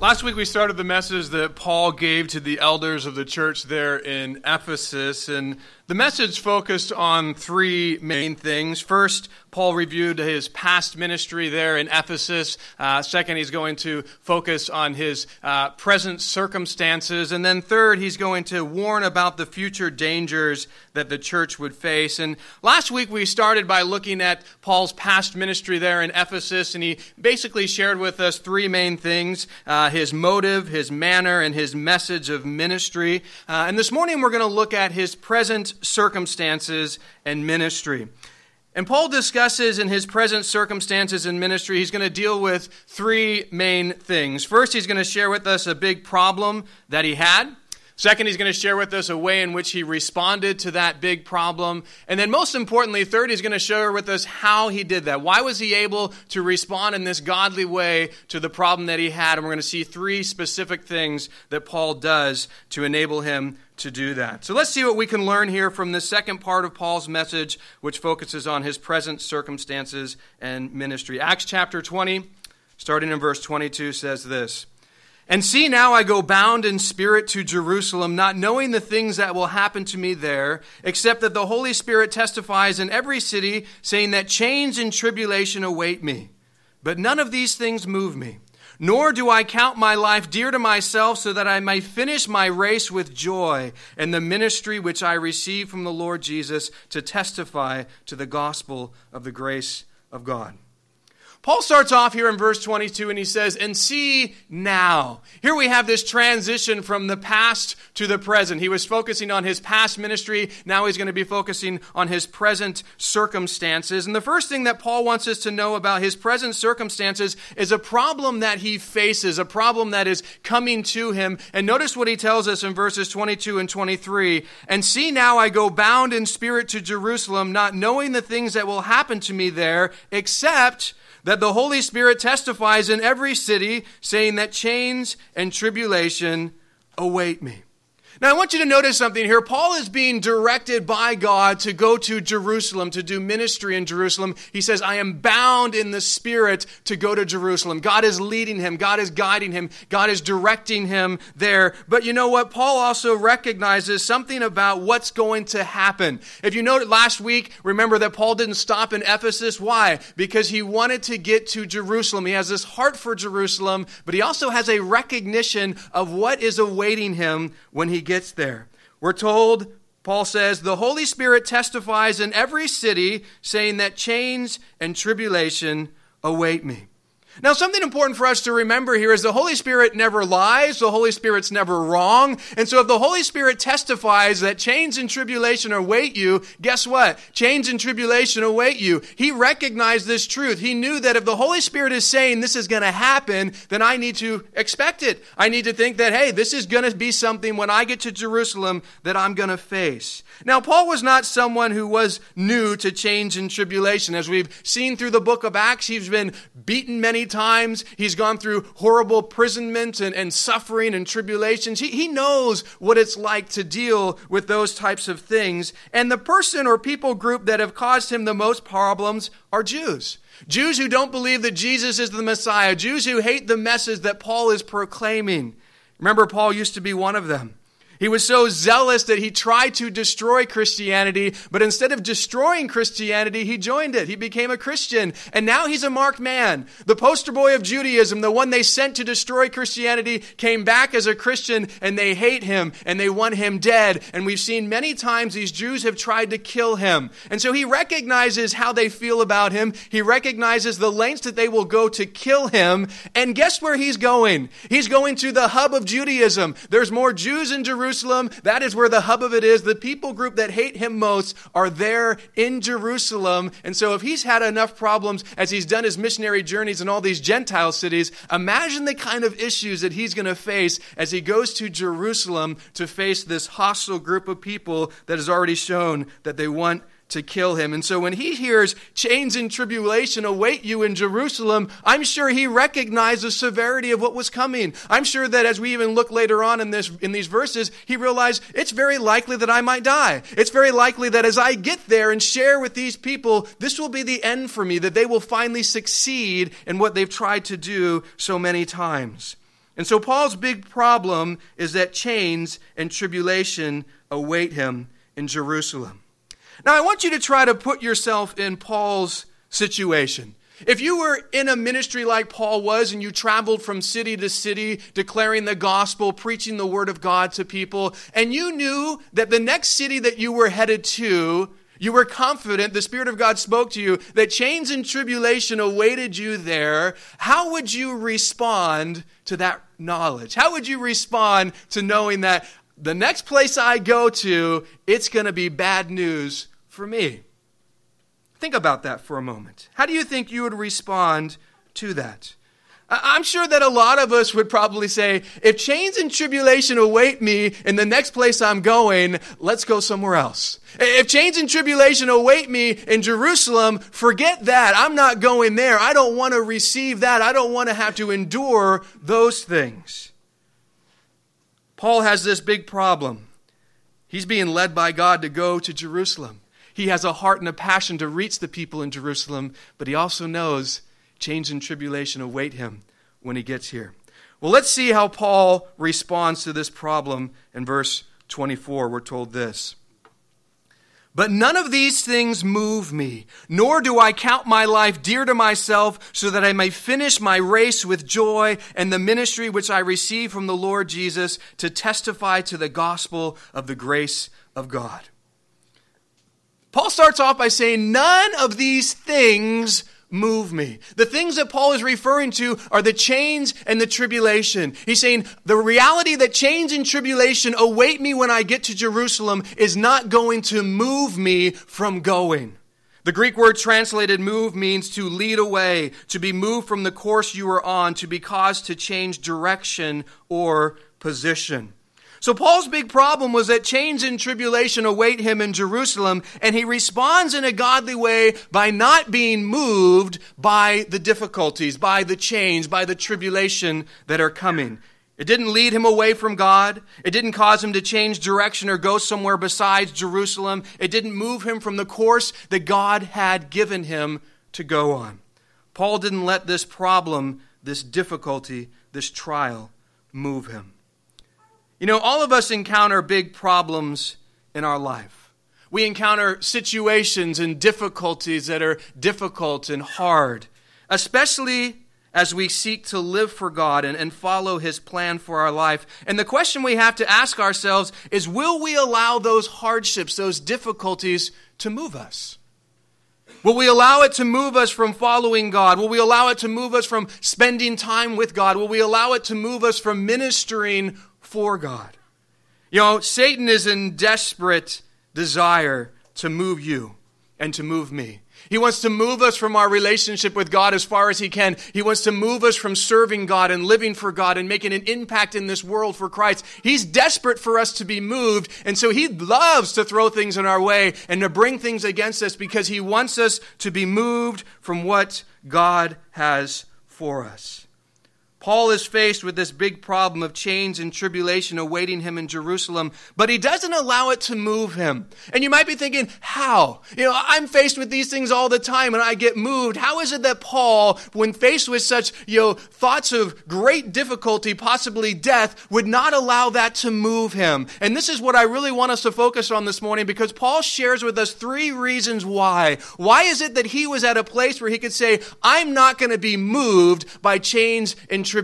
Last week we started the message that Paul gave to the elders of the church there in Ephesus, and the message focused on three main things. First, Paul reviewed his past ministry there in Ephesus. Uh, second, he's going to focus on his uh, present circumstances. And then third, he's going to warn about the future dangers that the church would face. And last week we started by looking at Paul's past ministry there in Ephesus, and he basically shared with us three main things uh, his motive, his manner, and his message of ministry. Uh, and this morning we're going to look at his present circumstances and ministry. And Paul discusses in his present circumstances and ministry, he's going to deal with three main things. First, he's going to share with us a big problem that he had. Second, he's going to share with us a way in which he responded to that big problem. And then, most importantly, third, he's going to share with us how he did that. Why was he able to respond in this godly way to the problem that he had? And we're going to see three specific things that Paul does to enable him to do that. So let's see what we can learn here from the second part of Paul's message, which focuses on his present circumstances and ministry. Acts chapter 20, starting in verse 22, says this. And see, now I go bound in spirit to Jerusalem, not knowing the things that will happen to me there, except that the Holy Spirit testifies in every city, saying that chains and tribulation await me. But none of these things move me. Nor do I count my life dear to myself, so that I may finish my race with joy and the ministry which I received from the Lord Jesus to testify to the gospel of the grace of God. Paul starts off here in verse 22 and he says, And see now. Here we have this transition from the past to the present. He was focusing on his past ministry. Now he's going to be focusing on his present circumstances. And the first thing that Paul wants us to know about his present circumstances is a problem that he faces, a problem that is coming to him. And notice what he tells us in verses 22 and 23. And see now I go bound in spirit to Jerusalem, not knowing the things that will happen to me there, except that the Holy Spirit testifies in every city, saying that chains and tribulation await me. Now, I want you to notice something here. Paul is being directed by God to go to Jerusalem, to do ministry in Jerusalem. He says, I am bound in the Spirit to go to Jerusalem. God is leading him, God is guiding him, God is directing him there. But you know what? Paul also recognizes something about what's going to happen. If you noted last week, remember that Paul didn't stop in Ephesus. Why? Because he wanted to get to Jerusalem. He has this heart for Jerusalem, but he also has a recognition of what is awaiting him when he gets there. We're told, Paul says, the Holy Spirit testifies in every city, saying that chains and tribulation await me. Now, something important for us to remember here is the Holy Spirit never lies. The Holy Spirit's never wrong. And so if the Holy Spirit testifies that chains and tribulation await you, guess what? Chains and tribulation await you. He recognized this truth. He knew that if the Holy Spirit is saying this is going to happen, then I need to expect it. I need to think that, hey, this is going to be something when I get to Jerusalem that I'm going to face. Now, Paul was not someone who was new to change and tribulation. As we've seen through the book of Acts, he's been beaten many times. He's gone through horrible imprisonment and, and suffering and tribulations. He, he knows what it's like to deal with those types of things. And the person or people group that have caused him the most problems are Jews. Jews who don't believe that Jesus is the Messiah, Jews who hate the message that Paul is proclaiming. Remember, Paul used to be one of them. He was so zealous that he tried to destroy Christianity, but instead of destroying Christianity, he joined it. He became a Christian, and now he's a marked man. The poster boy of Judaism, the one they sent to destroy Christianity, came back as a Christian, and they hate him, and they want him dead. And we've seen many times these Jews have tried to kill him. And so he recognizes how they feel about him. He recognizes the lengths that they will go to kill him. And guess where he's going? He's going to the hub of Judaism. There's more Jews in Jerusalem Jerusalem. That is where the hub of it is. The people group that hate him most are there in Jerusalem. And so if he's had enough problems as he's done his missionary journeys in all these Gentile cities, imagine the kind of issues that he's going to face as he goes to Jerusalem to face this hostile group of people that has already shown that they want to kill him. And so when he hears chains and tribulation await you in Jerusalem, I'm sure he recognized the severity of what was coming. I'm sure that as we even look later on in this in these verses, he realized it's very likely that I might die. It's very likely that as I get there and share with these people, this will be the end for me, that they will finally succeed in what they've tried to do so many times. And so Paul's big problem is that chains and tribulation await him in Jerusalem. Now, I want you to try to put yourself in Paul's situation. If you were in a ministry like Paul was and you traveled from city to city declaring the gospel, preaching the word of God to people, and you knew that the next city that you were headed to, you were confident, the Spirit of God spoke to you, that chains and tribulation awaited you there, how would you respond to that knowledge? How would you respond to knowing that the next place I go to, it's going to be bad news for me. Think about that for a moment. How do you think you would respond to that? I'm sure that a lot of us would probably say, if chains and tribulation await me in the next place I'm going, let's go somewhere else. If chains and tribulation await me in Jerusalem, forget that. I'm not going there. I don't want to receive that. I don't want to have to endure those things. Paul has this big problem. He's being led by God to go to Jerusalem. He has a heart and a passion to reach the people in Jerusalem, but he also knows change and tribulation await him when he gets here. Well, let's see how Paul responds to this problem in verse 24. We're told this. But none of these things move me, nor do I count my life dear to myself, so that I may finish my race with joy and the ministry which I receive from the Lord Jesus to testify to the gospel of the grace of God. Paul starts off by saying, None of these things move me. The things that Paul is referring to are the chains and the tribulation. He's saying the reality that chains and tribulation await me when I get to Jerusalem is not going to move me from going. The Greek word translated move means to lead away, to be moved from the course you are on, to be caused to change direction or position. So Paul's big problem was that chains and tribulation await him in Jerusalem, and he responds in a godly way by not being moved by the difficulties, by the chains, by the tribulation that are coming. It didn't lead him away from God. It didn't cause him to change direction or go somewhere besides Jerusalem. It didn't move him from the course that God had given him to go on. Paul didn't let this problem, this difficulty, this trial move him. You know, all of us encounter big problems in our life. We encounter situations and difficulties that are difficult and hard, especially as we seek to live for God and, and follow His plan for our life. And the question we have to ask ourselves is will we allow those hardships, those difficulties to move us? Will we allow it to move us from following God? Will we allow it to move us from spending time with God? Will we allow it to move us from ministering for God. You know, Satan is in desperate desire to move you and to move me. He wants to move us from our relationship with God as far as He can. He wants to move us from serving God and living for God and making an impact in this world for Christ. He's desperate for us to be moved, and so He loves to throw things in our way and to bring things against us because He wants us to be moved from what God has for us. Paul is faced with this big problem of chains and tribulation awaiting him in Jerusalem, but he doesn't allow it to move him. And you might be thinking, how? You know, I'm faced with these things all the time and I get moved. How is it that Paul, when faced with such, you know, thoughts of great difficulty, possibly death, would not allow that to move him? And this is what I really want us to focus on this morning because Paul shares with us three reasons why. Why is it that he was at a place where he could say, I'm not going to be moved by chains and tribulation.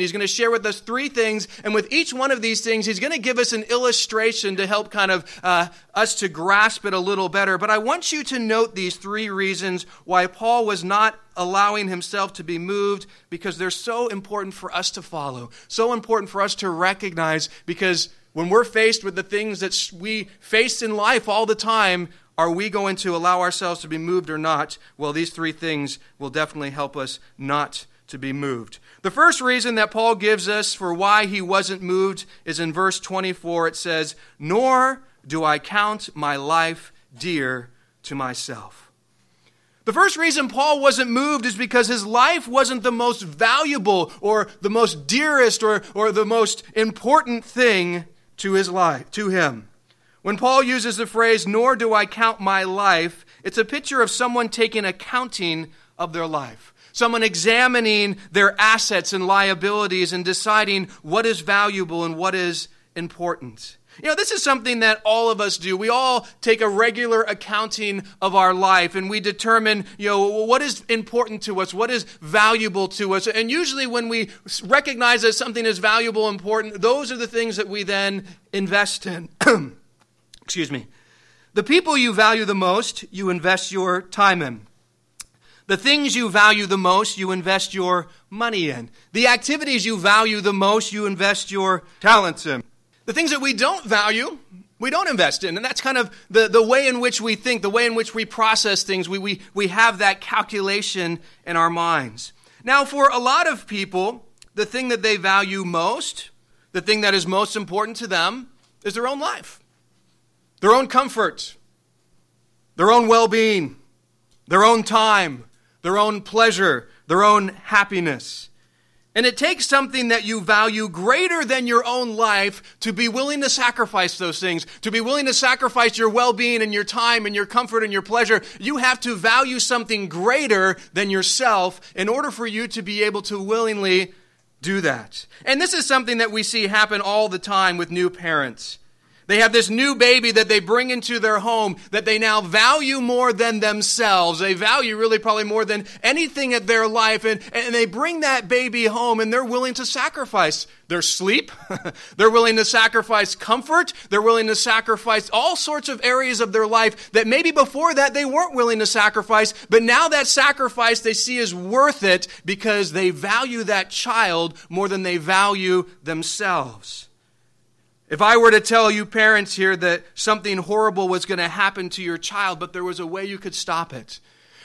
He's going to share with us three things, and with each one of these things, he's going to give us an illustration to help kind of uh, us to grasp it a little better. But I want you to note these three reasons why Paul was not allowing himself to be moved because they're so important for us to follow, so important for us to recognize because When we're faced with the things that we face in life all the time, are we going to allow ourselves to be moved or not? Well, these three things will definitely help us not to be moved. The first reason that Paul gives us for why he wasn't moved is in verse 24. It says, Nor do I count my life dear to myself. The first reason Paul wasn't moved is because his life wasn't the most valuable or the most dearest or, or the most important thing to his life, to him. When Paul uses the phrase, nor do I count my life, it's a picture of someone taking accounting of their life someone examining their assets and liabilities and deciding what is valuable and what is important. You know, this is something that all of us do. We all take a regular accounting of our life and we determine, you know, what is important to us, what is valuable to us. And usually when we recognize that something is valuable, important, those are the things that we then invest in. Excuse me. The people you value the most, you invest your time in. The things you value the most, you invest your money in. The activities you value the most, you invest your talents in. The things that we don't value, we don't invest in. And that's kind of the, the way in which we think, the way in which we process things. We, we, we have that calculation in our minds. Now, for a lot of people, the thing that they value most, the thing that is most important to them, is their own life, their own comfort, their own well being, their own time, their own pleasure, their own happiness. And it takes something that you value greater than your own life to be willing to sacrifice those things, to be willing to sacrifice your well being and your time and your comfort and your pleasure. You have to value something greater than yourself in order for you to be able to willingly do that. And this is something that we see happen all the time with new parents. They have this new baby that they bring into their home that they now value more than themselves. They value really probably more than anything at their life. And, and they bring that baby home and they're willing to sacrifice their sleep. they're willing to sacrifice comfort. They're willing to sacrifice all sorts of areas of their life that maybe before that they weren't willing to sacrifice. But now that sacrifice they see is worth it because they value that child more than they value themselves. If I were to tell you parents here that something horrible was going to happen to your child, but there was a way you could stop it.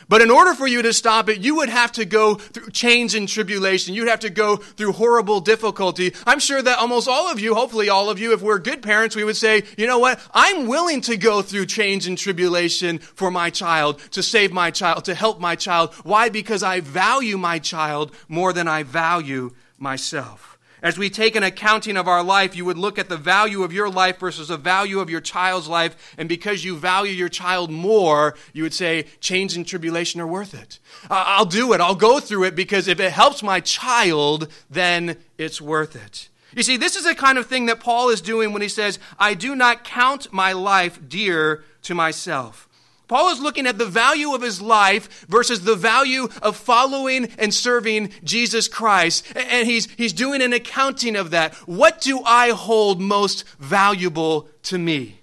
But in order for you to stop it, you would have to go through change and tribulation. You'd have to go through horrible difficulty. I'm sure that almost all of you, hopefully all of you, if we're good parents, we would say, you know what? I'm willing to go through change and tribulation for my child, to save my child, to help my child. Why? Because I value my child more than I value myself. As we take an accounting of our life, you would look at the value of your life versus the value of your child's life. And because you value your child more, you would say, change and tribulation are worth it. I'll do it. I'll go through it because if it helps my child, then it's worth it. You see, this is the kind of thing that Paul is doing when he says, I do not count my life dear to myself. Paul is looking at the value of his life versus the value of following and serving Jesus Christ. And he's, he's doing an accounting of that. What do I hold most valuable to me?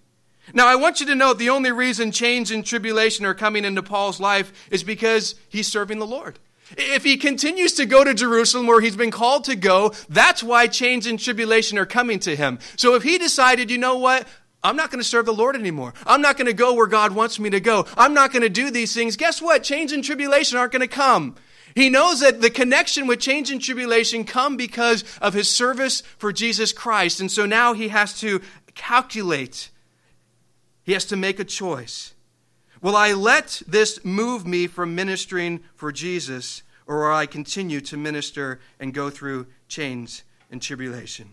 Now, I want you to know the only reason change and tribulation are coming into Paul's life is because he's serving the Lord. If he continues to go to Jerusalem where he's been called to go, that's why change and tribulation are coming to him. So if he decided, you know what, I'm not going to serve the Lord anymore. I'm not going to go where God wants me to go. I'm not going to do these things. Guess what? Change and tribulation aren't going to come. He knows that the connection with change and tribulation come because of his service for Jesus Christ. And so now he has to calculate. He has to make a choice. Will I let this move me from ministering for Jesus, or will I continue to minister and go through change and tribulation?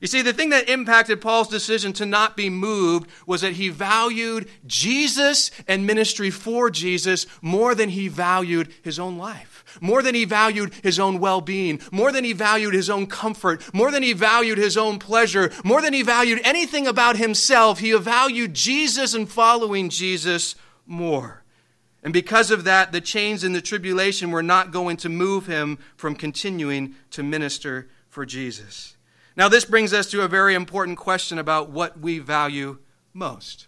You see, the thing that impacted Paul's decision to not be moved was that he valued Jesus and ministry for Jesus more than he valued his own life, more than he valued his own well being, more than he valued his own comfort, more than he valued his own pleasure, more than he valued anything about himself. He valued Jesus and following Jesus more. And because of that, the chains and the tribulation were not going to move him from continuing to minister for Jesus. Now, this brings us to a very important question about what we value most.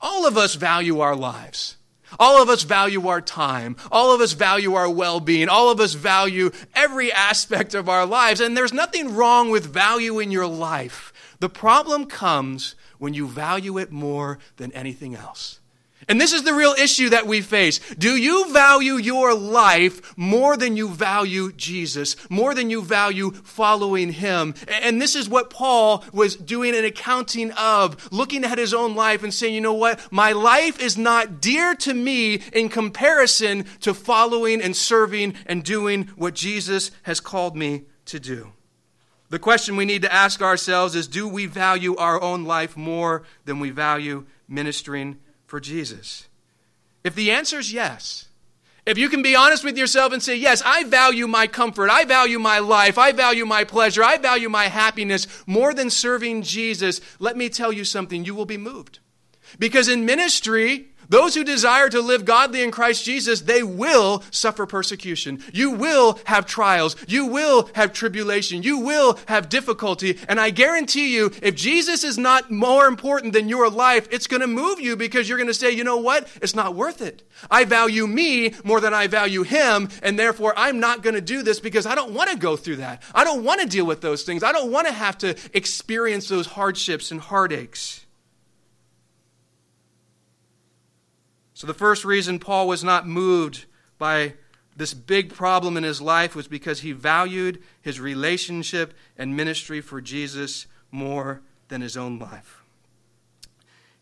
All of us value our lives. All of us value our time. All of us value our well being. All of us value every aspect of our lives. And there's nothing wrong with valuing your life. The problem comes when you value it more than anything else. And this is the real issue that we face. Do you value your life more than you value Jesus, more than you value following him? And this is what Paul was doing an accounting of, looking at his own life and saying, you know what? My life is not dear to me in comparison to following and serving and doing what Jesus has called me to do. The question we need to ask ourselves is do we value our own life more than we value ministering for Jesus? If the answer is yes, if you can be honest with yourself and say, Yes, I value my comfort, I value my life, I value my pleasure, I value my happiness more than serving Jesus, let me tell you something, you will be moved. Because in ministry, those who desire to live godly in Christ Jesus, they will suffer persecution. You will have trials. You will have tribulation. You will have difficulty. And I guarantee you, if Jesus is not more important than your life, it's going to move you because you're going to say, you know what? It's not worth it. I value me more than I value him. And therefore, I'm not going to do this because I don't want to go through that. I don't want to deal with those things. I don't want to have to experience those hardships and heartaches. So, the first reason Paul was not moved by this big problem in his life was because he valued his relationship and ministry for Jesus more than his own life.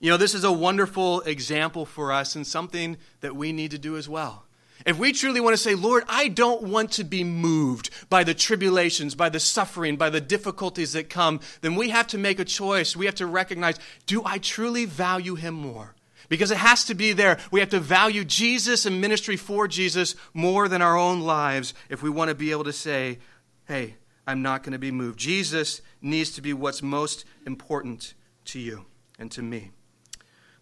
You know, this is a wonderful example for us and something that we need to do as well. If we truly want to say, Lord, I don't want to be moved by the tribulations, by the suffering, by the difficulties that come, then we have to make a choice. We have to recognize do I truly value Him more? Because it has to be there. We have to value Jesus and ministry for Jesus more than our own lives if we want to be able to say, hey, I'm not going to be moved. Jesus needs to be what's most important to you and to me.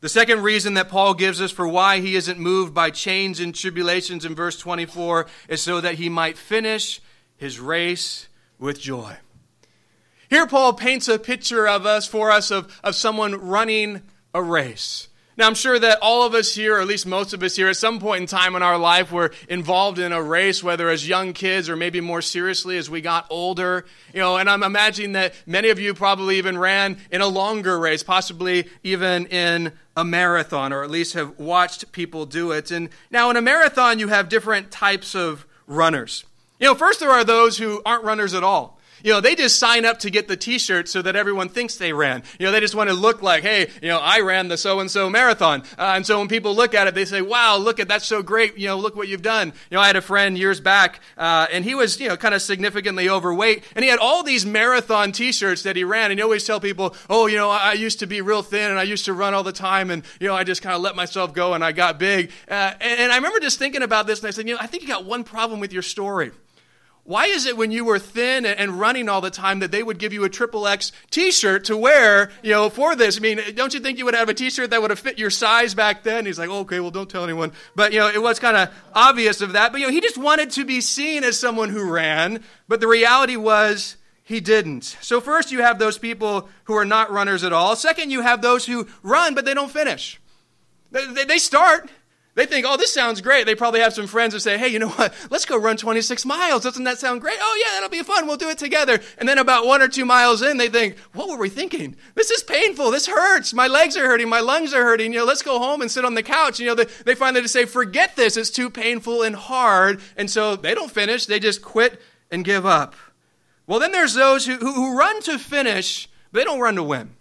The second reason that Paul gives us for why he isn't moved by chains and tribulations in verse 24 is so that he might finish his race with joy. Here, Paul paints a picture of us, for us, of, of someone running a race. Now, I'm sure that all of us here, or at least most of us here, at some point in time in our life, were involved in a race, whether as young kids or maybe more seriously as we got older. You know, and I'm imagining that many of you probably even ran in a longer race, possibly even in a marathon, or at least have watched people do it. And now, in a marathon, you have different types of runners. You know, first there are those who aren't runners at all. You know, they just sign up to get the t-shirt so that everyone thinks they ran. You know, they just want to look like, hey, you know, I ran the so-and-so marathon. Uh, and so when people look at it, they say, wow, look at, that's so great. You know, look what you've done. You know, I had a friend years back, uh, and he was, you know, kind of significantly overweight, and he had all these marathon t-shirts that he ran, and he always tell people, oh, you know, I used to be real thin, and I used to run all the time, and, you know, I just kind of let myself go, and I got big. Uh, and, and I remember just thinking about this, and I said, you know, I think you got one problem with your story. Why is it when you were thin and running all the time that they would give you a triple X t-shirt to wear, you know, for this? I mean, don't you think you would have a t-shirt that would have fit your size back then? He's like, okay, well, don't tell anyone. But, you know, it was kind of obvious of that. But, you know, he just wanted to be seen as someone who ran. But the reality was he didn't. So first you have those people who are not runners at all. Second, you have those who run, but they don't finish. They, they start, they think, oh, this sounds great. They probably have some friends who say, hey, you know what? Let's go run 26 miles. Doesn't that sound great? Oh, yeah, that'll be fun. We'll do it together. And then about one or two miles in, they think, what were we thinking? This is painful. This hurts. My legs are hurting. My lungs are hurting. You know, let's go home and sit on the couch. You know, they, they finally just say, forget this. It's too painful and hard. And so they don't finish. They just quit and give up. Well, then there's those who, who, who run to finish, but they don't run to win.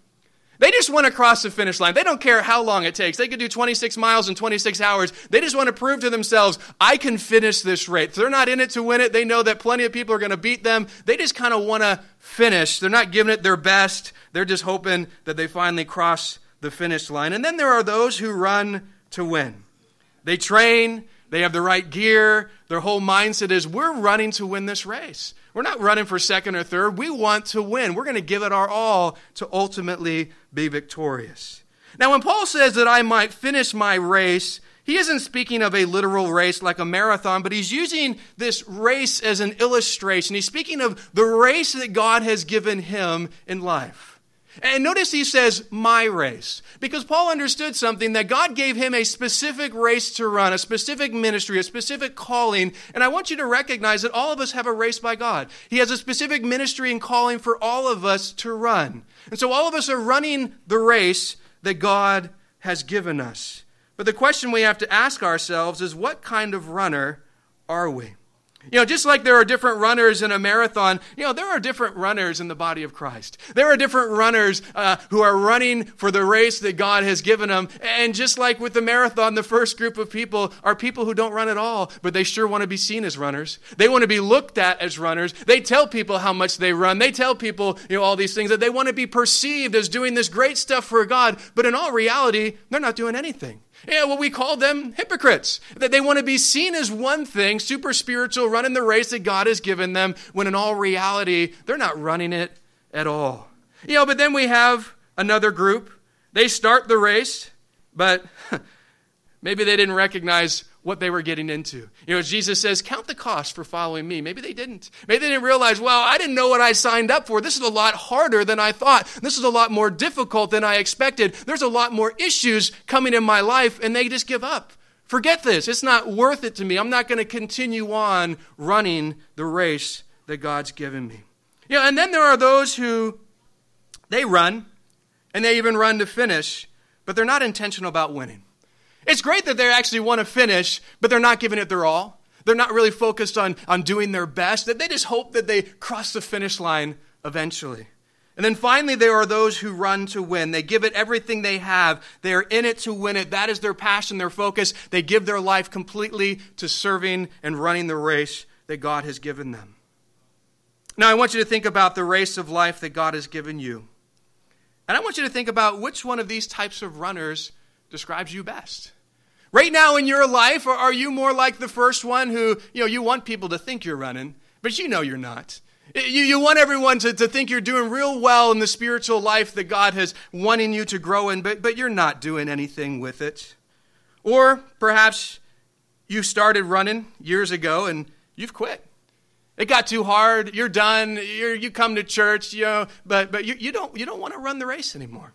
They just want to cross the finish line. They don't care how long it takes. They could do 26 miles in 26 hours. They just want to prove to themselves, I can finish this race. They're not in it to win it. They know that plenty of people are going to beat them. They just kind of want to finish. They're not giving it their best. They're just hoping that they finally cross the finish line. And then there are those who run to win. They train, they have the right gear. Their whole mindset is, we're running to win this race. We're not running for second or third. We want to win. We're going to give it our all to ultimately be victorious. Now, when Paul says that I might finish my race, he isn't speaking of a literal race like a marathon, but he's using this race as an illustration. He's speaking of the race that God has given him in life. And notice he says, my race. Because Paul understood something that God gave him a specific race to run, a specific ministry, a specific calling. And I want you to recognize that all of us have a race by God. He has a specific ministry and calling for all of us to run. And so all of us are running the race that God has given us. But the question we have to ask ourselves is what kind of runner are we? You know, just like there are different runners in a marathon, you know, there are different runners in the body of Christ. There are different runners uh, who are running for the race that God has given them. And just like with the marathon, the first group of people are people who don't run at all, but they sure want to be seen as runners. They want to be looked at as runners. They tell people how much they run. They tell people, you know, all these things that they want to be perceived as doing this great stuff for God. But in all reality, they're not doing anything. Yeah, well, we call them hypocrites. That they want to be seen as one thing, super spiritual, running the race that God has given them, when in all reality, they're not running it at all. You know, but then we have another group. They start the race, but maybe they didn't recognize what they were getting into. You know, Jesus says, Count the cost for following me. Maybe they didn't. Maybe they didn't realize, well, I didn't know what I signed up for. This is a lot harder than I thought. This is a lot more difficult than I expected. There's a lot more issues coming in my life, and they just give up. Forget this. It's not worth it to me. I'm not going to continue on running the race that God's given me. Yeah, and then there are those who they run, and they even run to finish, but they're not intentional about winning. It's great that they actually want to finish, but they're not giving it their all. They're not really focused on, on doing their best, that they just hope that they cross the finish line eventually. And then finally, there are those who run to win. They give it everything they have. They are in it to win it. That is their passion, their focus. They give their life completely to serving and running the race that God has given them. Now, I want you to think about the race of life that God has given you. And I want you to think about which one of these types of runners describes you best. Right now in your life, are you more like the first one who, you know, you want people to think you're running, but you know you're not? You, you want everyone to, to think you're doing real well in the spiritual life that God has wanting you to grow in, but, but you're not doing anything with it. Or perhaps you started running years ago and you've quit. It got too hard. You're done. You're, you come to church, you know, but, but you, you, don't, you don't want to run the race anymore.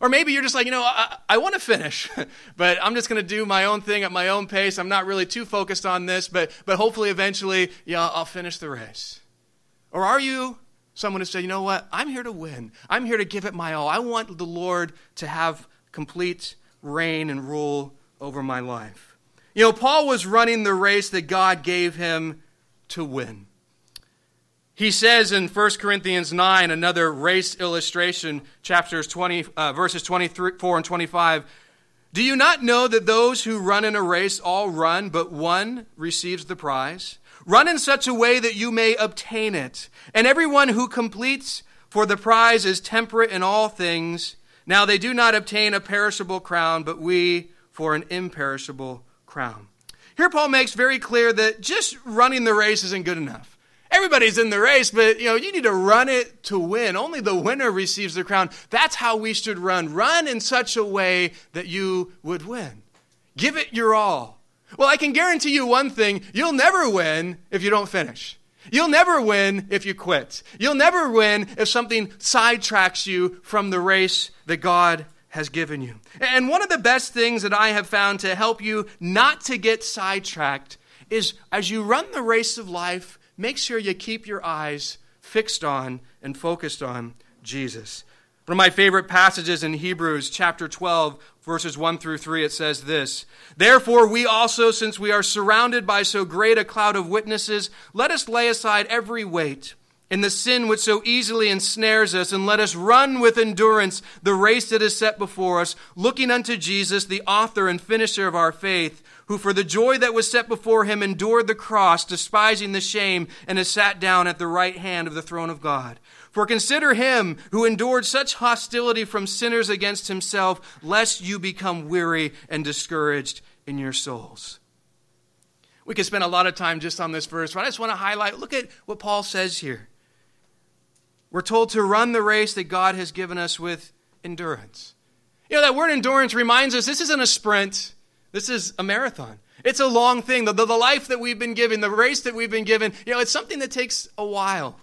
Or maybe you're just like, you know, I, I want to finish, but I'm just going to do my own thing at my own pace. I'm not really too focused on this, but, but hopefully eventually, yeah, I'll finish the race. Or are you someone who say, you know what, I'm here to win. I'm here to give it my all. I want the Lord to have complete reign and rule over my life. You know, Paul was running the race that God gave him to win. He says in 1 Corinthians 9, another race illustration, chapters 20, uh, verses 24 and 25, Do you not know that those who run in a race all run, but one receives the prize? Run in such a way that you may obtain it. And everyone who completes for the prize is temperate in all things. Now they do not obtain a perishable crown, but we for an imperishable crown. Here Paul makes very clear that just running the race isn't good enough. Everybody's in the race, but you know, you need to run it to win. Only the winner receives the crown. That's how we should run. Run in such a way that you would win. Give it your all. Well, I can guarantee you one thing, you'll never win if you don't finish. You'll never win if you quit. You'll never win if something sidetracks you from the race that God has given you. And one of the best things that I have found to help you not to get sidetracked is as you run the race of life, make sure you keep your eyes fixed on and focused on Jesus. One of my favorite passages in Hebrews chapter 12, verses 1 through 3, it says this Therefore, we also, since we are surrounded by so great a cloud of witnesses, let us lay aside every weight and the sin which so easily ensnares us, and let us run with endurance the race that is set before us, looking unto Jesus, the author and finisher of our faith who for the joy that was set before him endured the cross, despising the shame, and has sat down at the right hand of the throne of God. For consider him who endured such hostility from sinners against himself, lest you become weary and discouraged in your souls. We could spend a lot of time just on this verse, but I just want to highlight look at what Paul says here. We're told to run the race that God has given us with endurance. You know, that word endurance reminds us this isn't a sprint. This is a marathon. It's a long thing. The, the, the life that we've been given, the race that we've been given, you know, it's something that takes a while.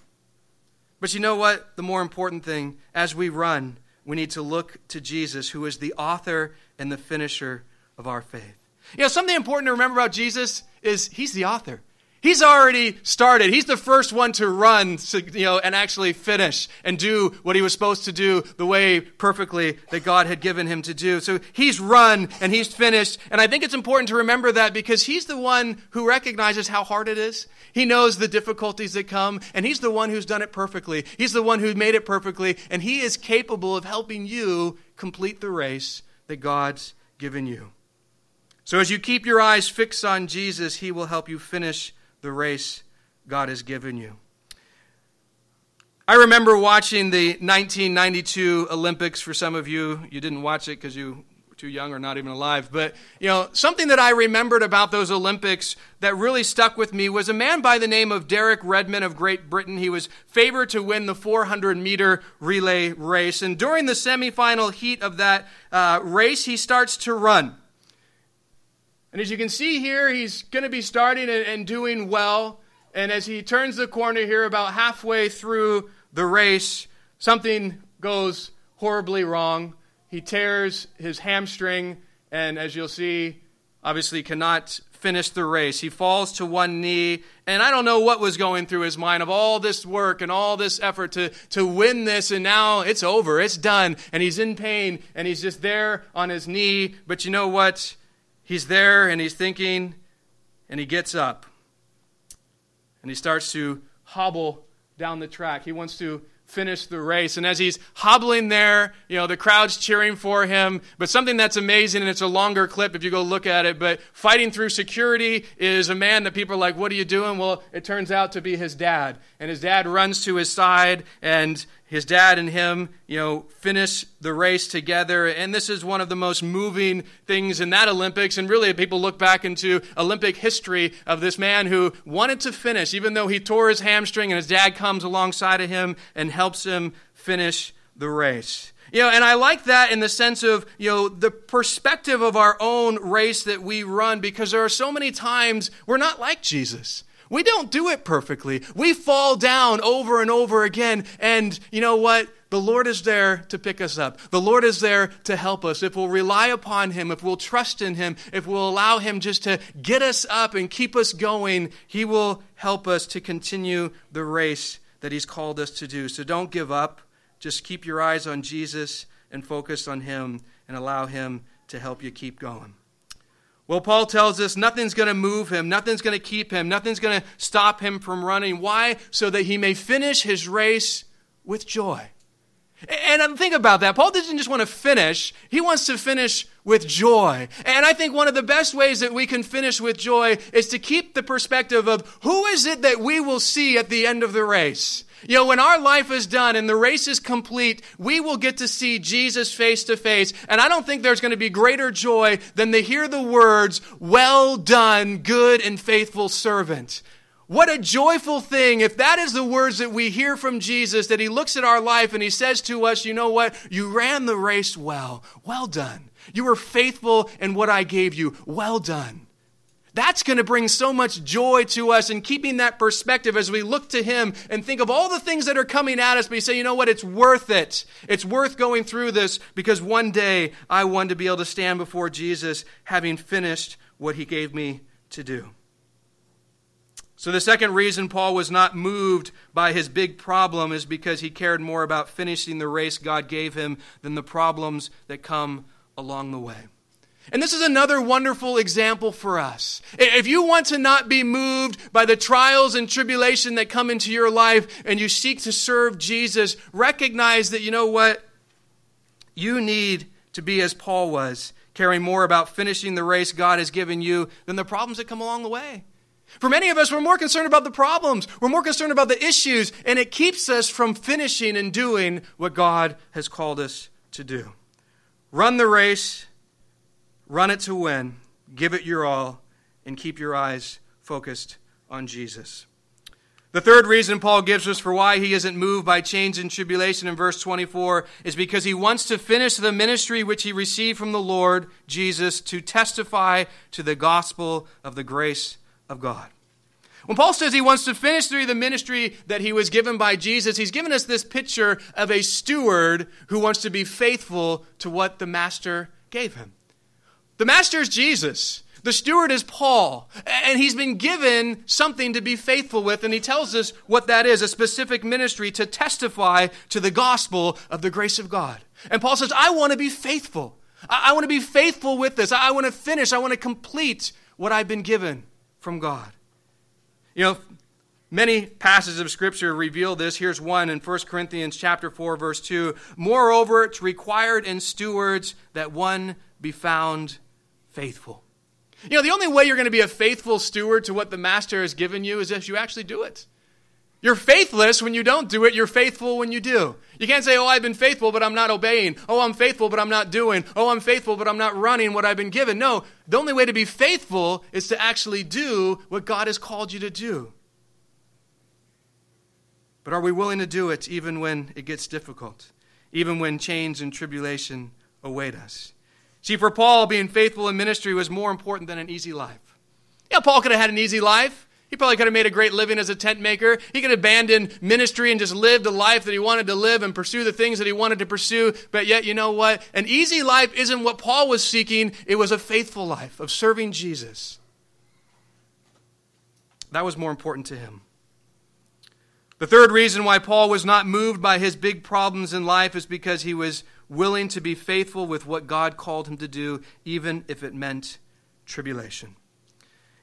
But you know what? The more important thing, as we run, we need to look to Jesus, who is the author and the finisher of our faith. You know, something important to remember about Jesus is he's the author. He's already started. He's the first one to run, you know, and actually finish and do what he was supposed to do the way perfectly that God had given him to do. So he's run and he's finished. And I think it's important to remember that because he's the one who recognizes how hard it is. He knows the difficulties that come, and he's the one who's done it perfectly. He's the one who made it perfectly, and he is capable of helping you complete the race that God's given you. So as you keep your eyes fixed on Jesus, he will help you finish the race God has given you. I remember watching the 1992 Olympics. For some of you, you didn't watch it because you were too young or not even alive. But, you know, something that I remembered about those Olympics that really stuck with me was a man by the name of Derek Redmond of Great Britain. He was favored to win the 400 meter relay race. And during the semifinal heat of that uh, race, he starts to run. And as you can see here, he's going to be starting and doing well. And as he turns the corner here, about halfway through the race, something goes horribly wrong. He tears his hamstring, and as you'll see, obviously cannot finish the race. He falls to one knee, and I don't know what was going through his mind of all this work and all this effort to, to win this, and now it's over, it's done, and he's in pain, and he's just there on his knee. But you know what? He's there and he's thinking, and he gets up and he starts to hobble down the track. He wants to finish the race. And as he's hobbling there, you know, the crowd's cheering for him. But something that's amazing, and it's a longer clip if you go look at it, but fighting through security is a man that people are like, What are you doing? Well, it turns out to be his dad. And his dad runs to his side, and his dad and him, you know, finish the race together. And this is one of the most moving things in that Olympics. And really, people look back into Olympic history of this man who wanted to finish, even though he tore his hamstring, and his dad comes alongside of him and helps him finish the race. You know, and I like that in the sense of, you know, the perspective of our own race that we run because there are so many times we're not like Jesus. We don't do it perfectly. We fall down over and over again. And you know what? The Lord is there to pick us up. The Lord is there to help us. If we'll rely upon Him, if we'll trust in Him, if we'll allow Him just to get us up and keep us going, He will help us to continue the race that He's called us to do. So don't give up. Just keep your eyes on Jesus and focus on Him and allow Him to help you keep going. Well, Paul tells us nothing's going to move him, nothing's going to keep him, nothing's going to stop him from running. Why? So that he may finish his race with joy. And think about that. Paul doesn't just want to finish, he wants to finish with joy. And I think one of the best ways that we can finish with joy is to keep the perspective of who is it that we will see at the end of the race? You know, when our life is done and the race is complete, we will get to see Jesus face to face. And I don't think there's going to be greater joy than to hear the words, Well done, good and faithful servant. What a joyful thing if that is the words that we hear from Jesus, that he looks at our life and he says to us, You know what? You ran the race well. Well done. You were faithful in what I gave you. Well done. That's going to bring so much joy to us and keeping that perspective as we look to Him and think of all the things that are coming at us. But you say, you know what? It's worth it. It's worth going through this because one day I want to be able to stand before Jesus having finished what He gave me to do. So, the second reason Paul was not moved by his big problem is because he cared more about finishing the race God gave him than the problems that come along the way. And this is another wonderful example for us. If you want to not be moved by the trials and tribulation that come into your life and you seek to serve Jesus, recognize that you know what? You need to be as Paul was, caring more about finishing the race God has given you than the problems that come along the way. For many of us, we're more concerned about the problems, we're more concerned about the issues, and it keeps us from finishing and doing what God has called us to do. Run the race Run it to win, give it your all, and keep your eyes focused on Jesus. The third reason Paul gives us for why he isn't moved by change and tribulation in verse 24 is because he wants to finish the ministry which he received from the Lord Jesus to testify to the gospel of the grace of God. When Paul says he wants to finish through the ministry that he was given by Jesus, he's given us this picture of a steward who wants to be faithful to what the master gave him. The master is Jesus. The steward is Paul. And he's been given something to be faithful with, and he tells us what that is a specific ministry to testify to the gospel of the grace of God. And Paul says, I want to be faithful. I, want to be faithful with this. I, I want to finish. I want to complete what I've been given from God. You know, many passages of scripture reveal this. Here's one in 1 Corinthians chapter 4 verse 2. Moreover, it's required in stewards that one be found faithful. You know, the only way you're going to be a faithful steward to what the master has given you is if you actually do it. You're faithless when you don't do it. You're faithful when you do. You can't say, Oh, I've been faithful, but I'm not obeying. Oh, I'm faithful, but I'm not doing. Oh, I'm faithful, but I'm not running what I've been given. No, the only way to be faithful is to actually do what God has called you to do. But are we willing to do it even when it gets difficult, even when change and tribulation await us? See, for Paul, being faithful in ministry was more important than an easy life. Yeah, Paul could have had an easy life. He probably could have made a great living as a tent maker. He could have abandoned ministry and just lived the life that he wanted to live and pursue the things that he wanted to pursue. But yet, you know what? An easy life isn't what Paul was seeking, it was a faithful life of serving Jesus. That was more important to him. The third reason why Paul was not moved by his big problems in life is because he was willing to be faithful with what God called him to do, even if it meant tribulation.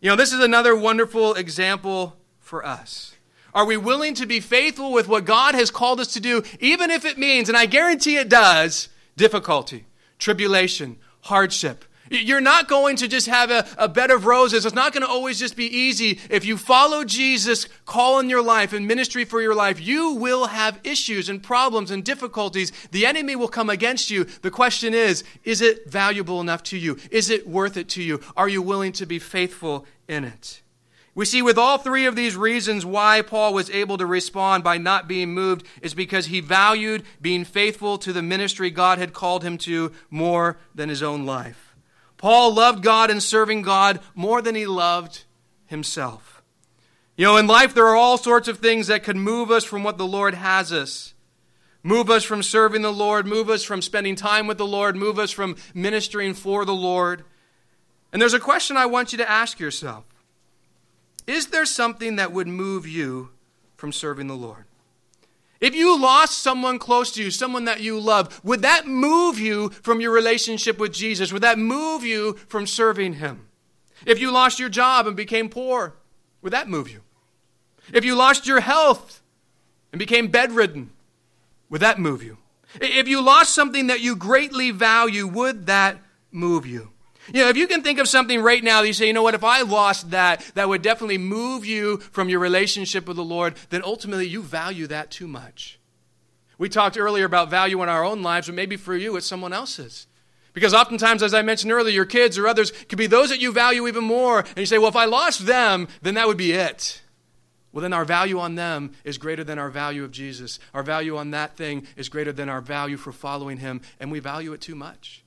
You know, this is another wonderful example for us. Are we willing to be faithful with what God has called us to do, even if it means, and I guarantee it does, difficulty, tribulation, hardship, you're not going to just have a, a bed of roses. It's not going to always just be easy. If you follow Jesus' call in your life and ministry for your life, you will have issues and problems and difficulties. The enemy will come against you. The question is, is it valuable enough to you? Is it worth it to you? Are you willing to be faithful in it? We see with all three of these reasons why Paul was able to respond by not being moved is because he valued being faithful to the ministry God had called him to more than his own life. Paul loved God and serving God more than he loved himself. You know, in life, there are all sorts of things that could move us from what the Lord has us. Move us from serving the Lord, move us from spending time with the Lord, move us from ministering for the Lord. And there's a question I want you to ask yourself Is there something that would move you from serving the Lord? If you lost someone close to you, someone that you love, would that move you from your relationship with Jesus? Would that move you from serving Him? If you lost your job and became poor, would that move you? If you lost your health and became bedridden, would that move you? If you lost something that you greatly value, would that move you? You know, if you can think of something right now that you say, you know what, if I lost that, that would definitely move you from your relationship with the Lord, then ultimately you value that too much. We talked earlier about value in our own lives, but maybe for you it's someone else's. Because oftentimes, as I mentioned earlier, your kids or others could be those that you value even more. And you say, well, if I lost them, then that would be it. Well, then our value on them is greater than our value of Jesus. Our value on that thing is greater than our value for following him, and we value it too much.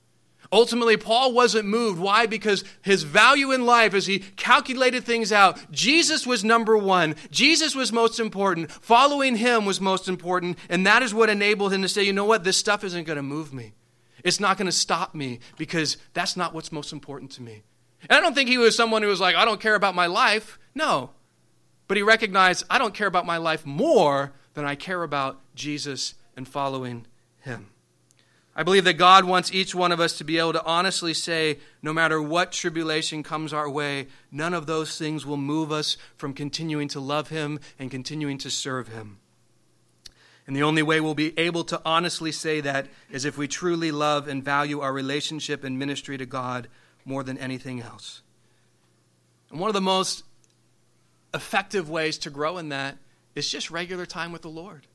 Ultimately, Paul wasn't moved. Why? Because his value in life, as he calculated things out, Jesus was number one. Jesus was most important. Following him was most important. And that is what enabled him to say, you know what? This stuff isn't going to move me. It's not going to stop me because that's not what's most important to me. And I don't think he was someone who was like, I don't care about my life. No. But he recognized, I don't care about my life more than I care about Jesus and following him. I believe that God wants each one of us to be able to honestly say, no matter what tribulation comes our way, none of those things will move us from continuing to love Him and continuing to serve Him. And the only way we'll be able to honestly say that is if we truly love and value our relationship and ministry to God more than anything else. And one of the most effective ways to grow in that is just regular time with the Lord.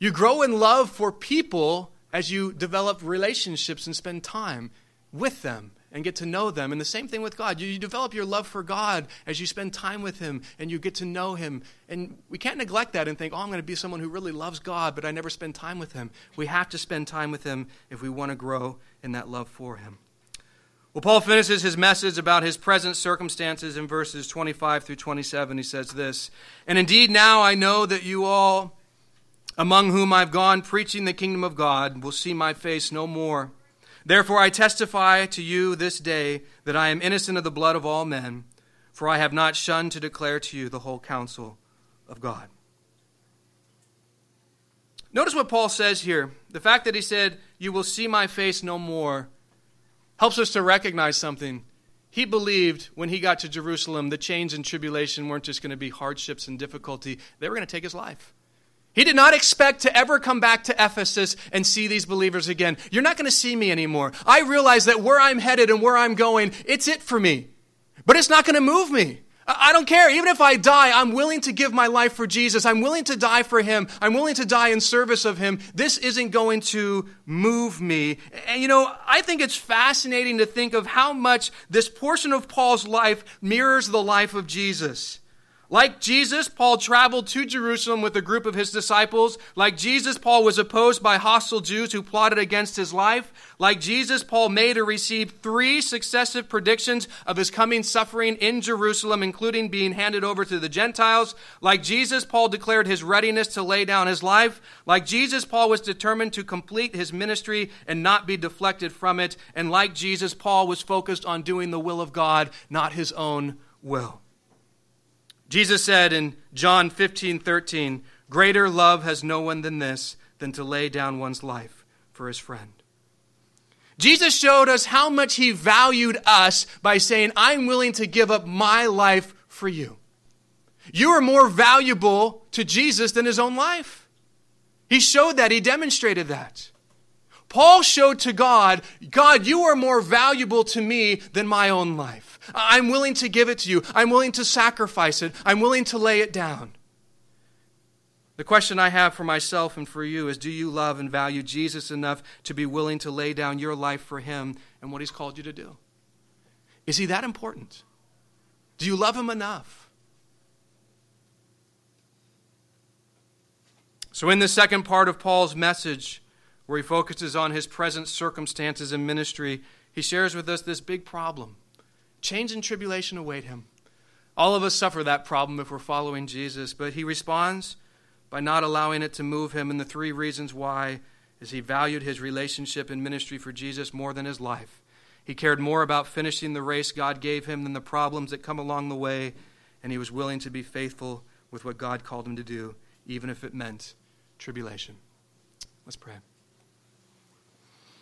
You grow in love for people as you develop relationships and spend time with them and get to know them. And the same thing with God. You, develop your love for God as you spend time with Him and you get to know Him. And we can't neglect that and think, oh, I'm going to be someone who really loves God, but I never spend time with Him. We have to spend time with Him if we want to grow in that love for Him. Well, Paul finishes his message about his present circumstances in verses 25 through 27. He says this And indeed, now I know that you all, among whom I've gone preaching the kingdom of God, will see my face no more. Therefore, I testify to you this day that I am innocent of the blood of all men, for I have not shunned to declare to you the whole counsel of God. Notice what Paul says here. The fact that he said, You will see my face no more helps us to recognize something. He believed when he got to Jerusalem, the chains and tribulation weren't just going to be hardships and difficulty, they were going to take his life. He did not expect to ever come back to Ephesus and see these believers again. You're not going to see me anymore. I realize that where I'm headed and where I'm going, it's it for me. But it's not going to move me. I don't care. Even if I die, I'm willing to give my life for Jesus. I'm willing to die for Him. I'm willing to die in service of Him. This isn't going to move me. And you know, I think it's fascinating to think of how much this portion of Paul's life mirrors the life of Jesus. Like Jesus, Paul traveled to Jerusalem with a group of his disciples. Like Jesus, Paul was opposed by hostile Jews who plotted against his life. Like Jesus, Paul made or received three successive predictions of his coming suffering in Jerusalem, including being handed over to the Gentiles. Like Jesus, Paul declared his readiness to lay down his life. Like Jesus, Paul was determined to complete his ministry and not be deflected from it. And like Jesus, Paul was focused on doing the will of God, not his own will. Jesus said in John 15, 13, Greater love has no one than this, than to lay down one's life for his friend. Jesus showed us how much he valued us by saying, I'm willing to give up my life for you. You are more valuable to Jesus than his own life. He showed that, he demonstrated that. Paul showed to God, God, you are more valuable to me than my own life. I'm willing to give it to you. I'm willing to sacrifice it. I'm willing to lay it down. The question I have for myself and for you is do you love and value Jesus enough to be willing to lay down your life for him and what he's called you to do? Is he that important? Do you love him enough? So, in the second part of Paul's message, where he focuses on his present circumstances and ministry, he shares with us this big problem. Change and tribulation await him. All of us suffer that problem if we're following Jesus, but he responds by not allowing it to move him. And the three reasons why is he valued his relationship and ministry for Jesus more than his life. He cared more about finishing the race God gave him than the problems that come along the way, and he was willing to be faithful with what God called him to do, even if it meant tribulation. Let's pray.